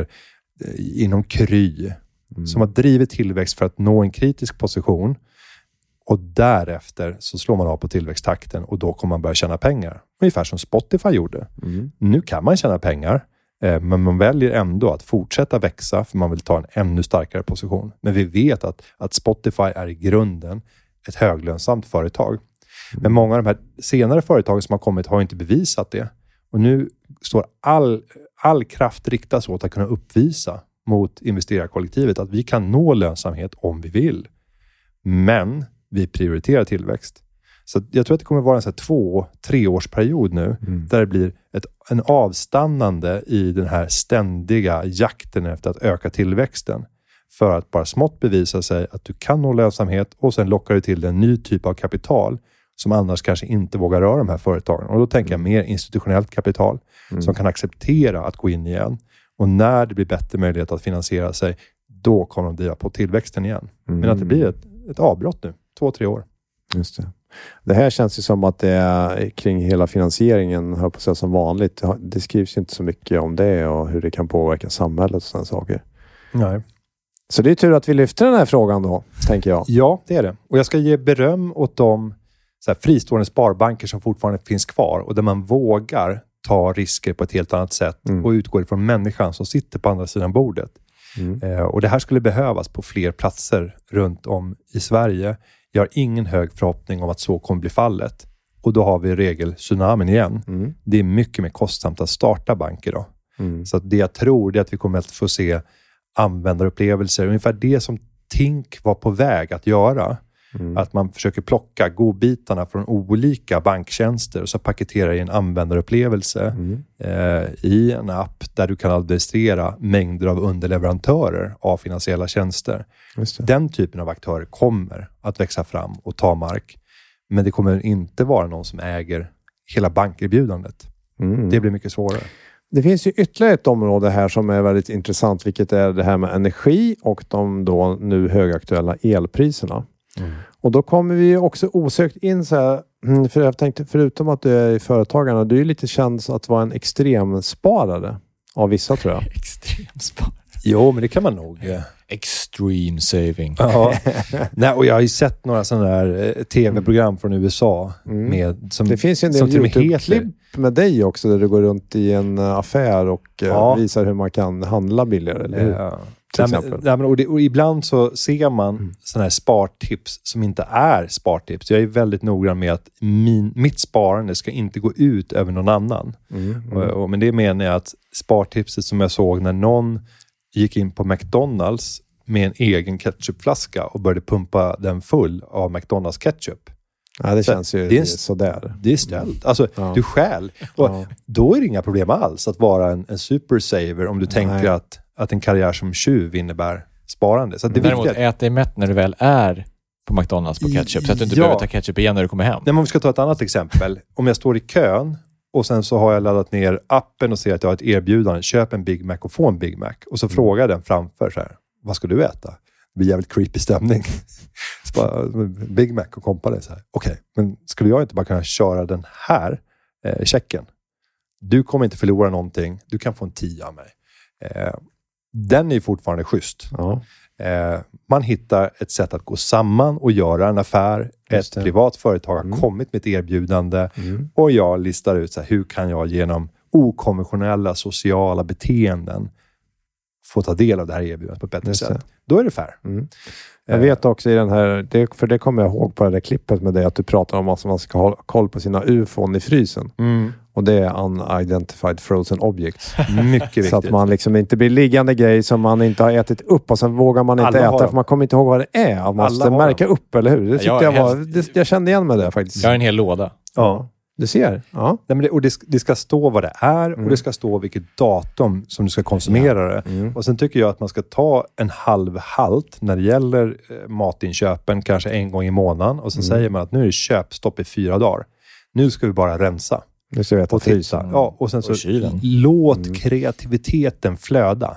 eh, inom Kry, Mm. som har drivit tillväxt för att nå en kritisk position. Och därefter så slår man av på tillväxttakten och då kommer man börja tjäna pengar. Ungefär som Spotify gjorde. Mm. Nu kan man tjäna pengar, eh, men man väljer ändå att fortsätta växa för man vill ta en ännu starkare position. Men vi vet att, att Spotify är i grunden ett höglönsamt företag. Men många av de här senare företagen som har kommit har inte bevisat det. Och nu står all, all kraft riktas åt att kunna uppvisa mot investerarkollektivet att vi kan nå lönsamhet om vi vill. Men vi prioriterar tillväxt. Så jag tror att det kommer vara en så här två, treårsperiod nu Mm. där det blir ett, en avstannande i den här ständiga jakten efter att öka tillväxten. För att bara smått bevisa sig att du kan nå lönsamhet och sen lockar du till en ny typ av kapital som annars kanske inte vågar röra de här företagen. Och då tänker jag mer institutionellt kapital som kan acceptera att gå in igen. Och när det blir bättre möjlighet att finansiera sig, då kommer de driva på tillväxten igen. Men att det blir ett, ett avbrott nu, två, tre år. Just det. det här känns ju som att det är kring hela finansieringen, hör på sig som vanligt. Det skrivs ju inte så mycket om det och hur det kan påverka samhället och sådana saker. Nej. Så det är tur att vi lyfter den här frågan då, tänker jag. Ja, det är det. Och jag ska ge beröm åt de så här, fristående sparbanker som fortfarande finns kvar och där man vågar ta risker på ett helt annat sätt Mm. och utgår ifrån människan som sitter på andra sidan bordet. Mm. Eh, och Det här skulle behövas på fler platser runt om i Sverige. Jag har ingen hög förhoppning om att så kommer bli fallet. Och då har vi regel-tsunamin igen. Mm. Det är mycket mer kostsamt att starta bank idag. Mm. Så det jag tror är att vi kommer att få se användarupplevelser, ungefär det som Tink var på väg att göra. Mm. Att man försöker plocka godbitarna från olika banktjänster och så paketerar i en användarupplevelse Mm. eh, i en app där du kan administrera mängder av underleverantörer av finansiella tjänster. Den typen av aktörer kommer att växa fram och ta mark. Men det kommer inte vara någon som äger hela bankerbjudandet. Mm. Det blir mycket svårare. Det finns ju ytterligare ett område här som är väldigt intressant, vilket är det här med energi och de då nu högaktuella elpriserna. Och då kommer vi också osökt in så här, mm, för jag tänkte förutom att du är i Företagarna, du är ju lite känd att vara en extremsparare av vissa tror jag. *laughs* Extremspar. Jo, men det kan man nog. eh, Extreme saving. Ja. *laughs* Nej, och jag har ju sett några sådana där eh, tv-program från USA Mm. med, som, Det finns ju en som del Youtube-klipp med dig också där du går runt i en eh, affär och Ja. visar hur man kan handla billigare, eller hur? Ja. Nej, men, nej, men, och, det, och ibland så ser man Mm. sådana här spartips som inte är spartips. Jag är väldigt noggrann med att min, mitt sparande ska inte gå ut över någon annan. Mm. Och, och, men det menar jag att spartipset som jag såg när någon gick in på McDonalds med en egen ketchupflaska och började pumpa den full av McDonalds ketchup. Ja, det Så känns ju det är sådär. Det är stöld. Alltså, Ja. du stjäl. Och Ja. Då är det inga problem alls att vara en, en supersaver om du tänker Nej. att, att en karriär som tjuv innebär sparande. Så det är Däremot, ät dig mätt när du väl är på McDonalds på ketchup, så att du inte Ja. behöver ta ketchup igen när du kommer hem. Nej, men om vi ska ta ett annat exempel. Om jag står i kön och sen så har jag laddat ner appen och ser att jag har ett erbjudande. Köp en Big Mac och få en Big Mac. Och så frågar jag den framför så här. Vad ska du äta? Det blir jävligt creepy stämning. *laughs* Bara, Big Mac och här. Okej, men skulle jag inte bara kunna köra den här eh, checken? Du kommer inte förlora någonting. Du kan få en 10 av mig. Eh, den är fortfarande schysst. Ja. Eh, man hittar ett sätt att gå samman och göra en affär. Just Ett det. privat företag har Mm. kommit med ett erbjudande Mm. och jag listar ut så här, hur kan jag genom okonventionella sociala beteenden få ta del av det här erbjudandet på ett bättre Just det. sätt. Då är det fair. Mm. Jag Eh, vet också i den här, det, för det kommer jag ihåg på det där klippet med dig, att du pratar om att man ska ha koll på sina ufon i frysen. Mm, Och det är unidentified frozen objects. *laughs* mycket viktigt. Så att man liksom inte blir liggande grej som man inte har ätit upp och sen vågar man inte Alla äta dem. för man kommer inte ihåg vad det är. Man måste märka upp, eller hur? Det jag jag, var, det, jag kände igen mig där faktiskt. Jag har en hel låda. ja. Du ser. Ja. Nej, men det, och det, ska- det ska stå vad det är Mm. och det ska stå vilket datum som du ska konsumera det. Mm. Och Sen tycker jag att man ska ta en halv halt när det gäller eh, matinköpen, kanske en gång i månaden. Och sen Mm. säger man att nu är det köpstopp i fyra dagar. Nu ska vi bara rensa. Du ska veta Och titta. frysen. Ja, och sen så Och kylen. låt Mm. kreativiteten flöda.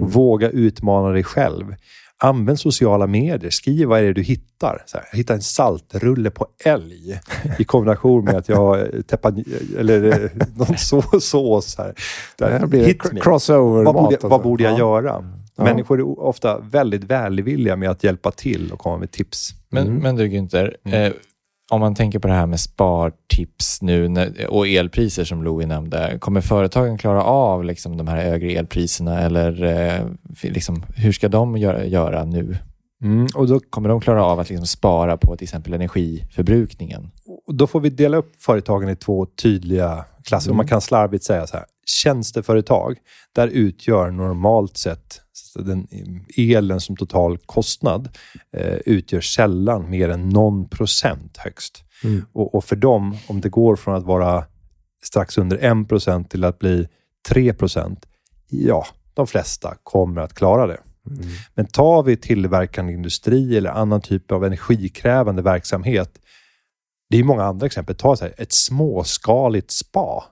Och våga utmana dig själv. Använd sociala medier. Skriv vad är det du hittar. Så här, jag hittar en saltrulle på älg i kombination med att jag täppar eller eh, *laughs* någon så, sås. Här. Det blir crossover Vad borde, vad borde jag Ja. göra? Ja. Människor är ofta väldigt välvilliga med att hjälpa till och komma med tips. Men, Mm. men du Günther, eh, om man tänker på det här med spartips nu när, och elpriser som Louie nämnde. Kommer företagen klara av liksom, de här högre elpriserna eller eh, liksom, hur ska de göra, göra nu? Mm, och då, Kommer de klara av att liksom, spara på till exempel energiförbrukningen? och då får vi dela upp företagen i två tydliga klasser. Och Man kan slarvigt säga så här. Tjänsteföretag, där utgör normalt sett den elen som total kostnad eh, utgör sällan mer än någon procent högst. Mm. Och, och för dem, om det går från att vara strax under 1 procent till att bli 3 procent, ja, de flesta kommer att klara det. Mm. Men tar vi tillverkande industri eller annan typ av energikrävande verksamhet, det är många andra exempel. Ta så här, ett småskaligt spa.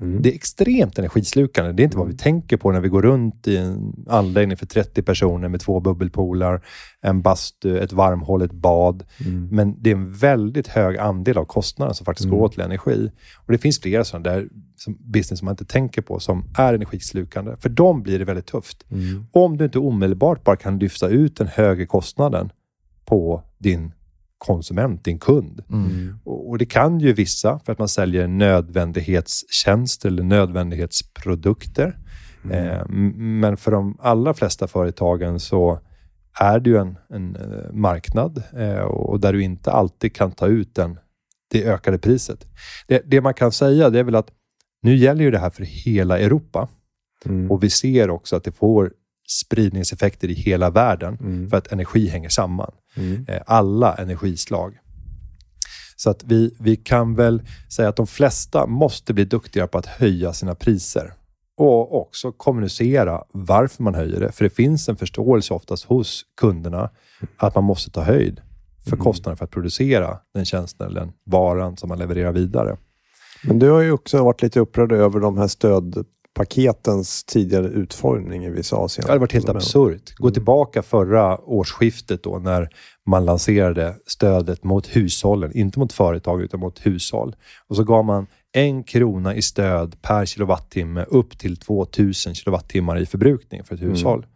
Mm. Det är extremt energislukande. Det är inte vad vi tänker på när vi går runt i en anläggning för 30 personer med två bubbelpoolar, en bastu, ett varmhållet bad. Mm. Men det är en väldigt hög andel av kostnaden som faktiskt Mm. går åt till energi. Och Det finns flera sådana där som business som man inte tänker på som är energislukande. För dem blir det väldigt tufft. Mm. Om du inte omedelbart bara kan lyfta ut den högre kostnaden på din konsument, din kund. Mm. Och det kan ju vissa för att man säljer nödvändighetstjänster eller nödvändighetsprodukter. Eh, m- men för de allra flesta företagen så är det ju en, en eh, marknad eh, och där du inte alltid kan ta ut den, det ökade priset. Det, det man kan säga det är väl att nu gäller ju det här för hela Europa Mm. och vi ser också att det får spridningseffekter i hela världen Mm. för att energi hänger samman. Mm. Eh, alla energislag. Så att vi, vi kan väl säga att de flesta måste bli duktigare på att höja sina priser och också kommunicera varför man höjer det. För det finns en förståelse oftast hos kunderna att man måste ta höjd för Mm. kostnaden för att producera den tjänsten eller den varan som man levererar vidare. Men du har ju också varit lite upprörd över de här stödpaketens tidigare utformning i vissa Det avseenden. hade varit helt absurt. Gå tillbaka förra årsskiftet då när man lanserade stödet mot hushållen, inte mot företag utan mot hushåll. Och så gav man en krona i stöd per kilowattimme upp till 2000 kilowattimmar i förbrukning för ett hushåll.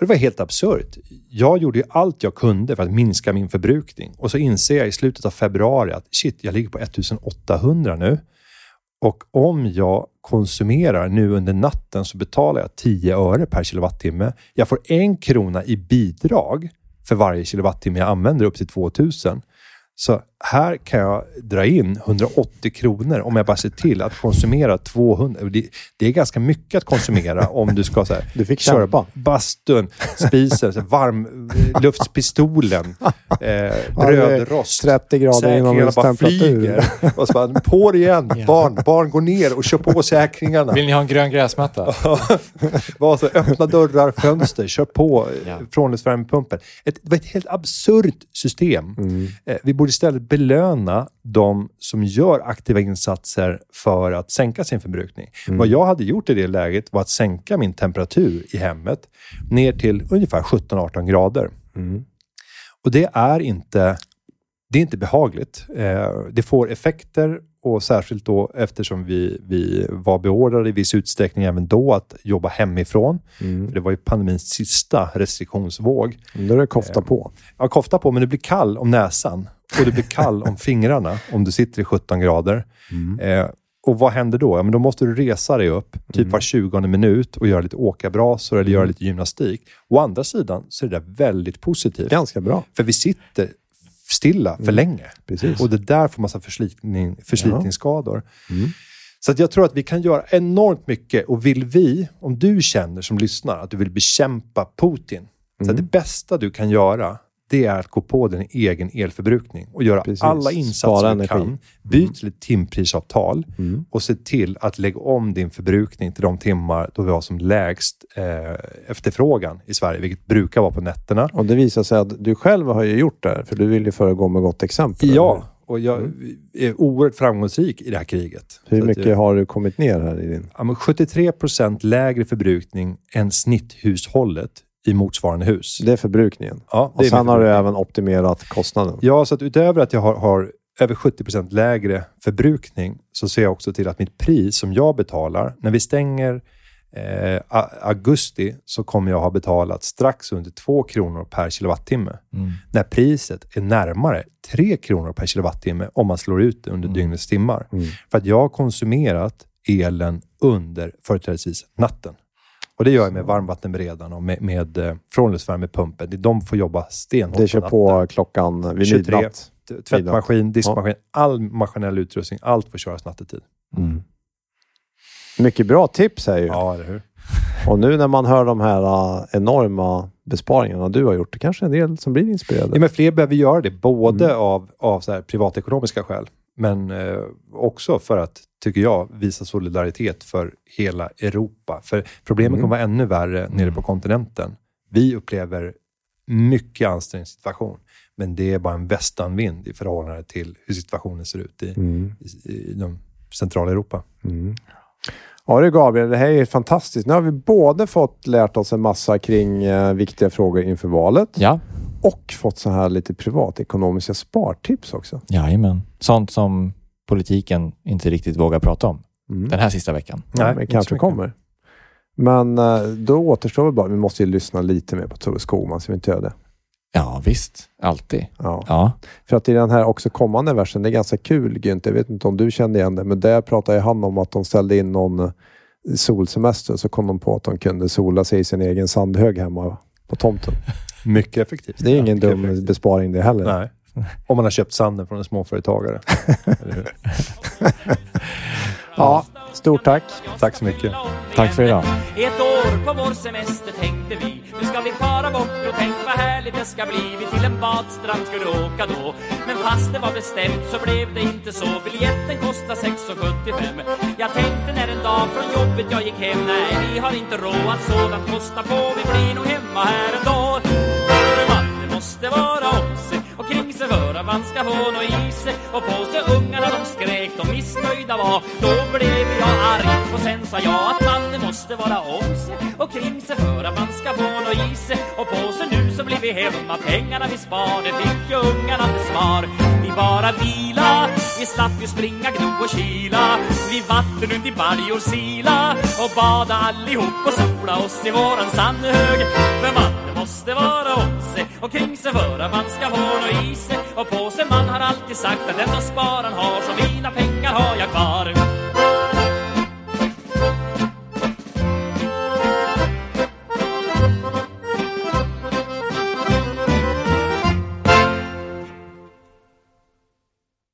Och det var helt absurt. Jag gjorde allt jag kunde för att minska min förbrukning och så inser jag i slutet av februari att shit, jag ligger på 1800 nu. Och om jag konsumerar nu under natten så betalar jag 10 öre per kilowattimme. Jag får en krona i bidrag för varje kilowattimme jag använder upp till 2000. Så här kan jag dra in 180 kronor om jag bara ser till att konsumera 200. Och Det, det är ganska mycket att konsumera *laughs* om du ska så här, Du fick köra kämpa. bastun, spisen, varmluftspistolen, eh, *laughs* brödrost. 30 grader inomhus Säkringarna bara temperatur. flyger. Och så bara, på det igen, *laughs* barn. Barn, går ner och kör på säkringarna. Vill ni ha en grön gräsmatta? Var så, öppna dörrar, fönster, kör på Ja. ja. frånluftsvärmepumpen. Ett, det var ett helt absurt system. Mm. Eh, Vi borde istället belöna de som gör aktiva insatser för att sänka sin förbrukning. Mm. Vad jag hade gjort i det läget var att sänka min temperatur i hemmet ner till ungefär 17-18 grader. Mm. Och det är inte, det är inte behagligt. Eh, det får effekter och särskilt då eftersom vi, vi var beordrade i viss utsträckning även då att jobba hemifrån. Mm. För det var ju pandemins sista restriktionsvåg. Då är det kofta på. Ja, kofta på, men du blir kall om näsan och du blir kall om fingrarna om du sitter i 17 grader. Eh, och vad händer då? Ja, men då måste du resa dig upp typ var 20 minut och göra lite åkarbrasor eller göra lite gymnastik. Å andra sidan så är det väldigt positivt. Ganska bra. För vi sitter stilla för länge. Precis. Och det där får massa förslitning, förslitningsskador. Mm. Så att jag tror att vi kan göra enormt mycket. Och vill vi, om du känner som lyssnar att du vill bekämpa Putin. Så Mm. att det bästa du kan göra, det är att gå på din egen elförbrukning och göra Precis. alla insatser du kan. Byt till ett timprisavtal Mm. och se till att lägga om din förbrukning till de timmar då vi har som lägst eh, efterfrågan i Sverige, vilket brukar vara på nätterna. Och det visar sig att du själv har ju gjort det här, för du vill ju föregå med gott exempel. Ja, och jag är oerhört framgångsrik i det här kriget. Hur mycket jag, har du kommit ner här i din... ja, men 73 procent lägre förbrukning än snitthushållet i motsvarande hus. Det är förbrukningen. Ja, det Och sen har du även optimerat kostnaden. Ja, så att utöver att jag har, har över 70% lägre förbrukning så ser jag också till att mitt pris som jag betalar, när vi stänger eh, augusti så kommer jag ha betalat strax under 2 kronor per kilowattimme. Mm. När priset är närmare 3 kronor per kilowattimme om man slår ut det under dygnets timmar. Mm. För att jag har konsumerat elen under företrädesvis natten. Och det gör jag med varmvattenberedaren och med, med eh, frånluftsvärmepumpen. De får jobba stenhårt Det kör natten. på klockan vid 23. midnatt. Tvättmaskin, diskmaskin, Ja. all maskinell utrustning. Allt får köras nattetid. Mm. Mycket bra tips här ju. Ja, eller hur? *laughs* Och nu när man hör de här äh, enorma besparingarna du har gjort, det kanske är en del som blir inspirerade. Ja, men fler behöver göra det, både Mm. av, av så här privatekonomiska skäl, men eh, också för att, tycker jag, visa solidaritet för hela Europa. För problemet Mm. kommer vara ännu värre nere på kontinenten. Vi upplever mycket ansträngd situation, men det är bara en västanvind i förhållande till hur situationen ser ut i, Mm. i, i de centrala Europa. Mm. Ja du Gabriel, det här är fantastiskt. Nu har vi både fått lärt oss en massa kring eh, viktiga frågor inför valet Ja, och fått så här lite privatekonomiska spartips också. jajamän. Sånt som politiken inte riktigt vågar prata om Mm. den här sista veckan. Ja, Nej, men kanske kommer. Men eh, då återstår väl bara, vi måste ju lyssna lite mer på Tove Skogman så vi inte gör det. Ja, visst. Alltid. Ja. Ja, För att i den här också kommande versen, det är ganska kul Günther, jag vet inte om du kände igen det, men där pratar ju han om att de ställde in någon eh, solsemester så kom de på att de kunde sola sig i sin egen sandhög hemma på tomten. *laughs* Mycket effektivt. Det är ingen Mycket dum effektivt. besparing det heller. Nej. Om man har köpt sanden från en småföretagare. *laughs* *laughs* Ja, stort tack. Tack så mycket. Tack för idag. Ett år på vår semester tänkte vi. Nu ska vi fara bort och tänk vad härligt det ska bli. Vi till en badstrand skulle åka då. Men fast det var bestämt så blev det inte så. Biljetten kostar 6,75 Jag tänkte när en dag från jobbet jag gick hem. Nej, vi har inte råd att sådant kosta på Vi blir nog hemma här ändå. För man, det måste vara om sig och kring sig för att man ska få nå i sig och på sig ungarna de skrek, de missnöjda var. Då blev jag arg och sen sa jag att man måste vara om sig och kring sig för att man ska få nå i sig och på sig nu så blir vi hemma pengarna vi spar det fick ju ungarna till svar. Vi bara vila, vi slapp ju springa, gno och kila. Vid vatten ut i baljor sila och bada allihop och sola oss i våran sandhög. För vatten måste vara om sig och kring sig för att man ska få nå i sig. Och på sig man har alltid sagt att den som sparar har så mina pengar har jag kvar.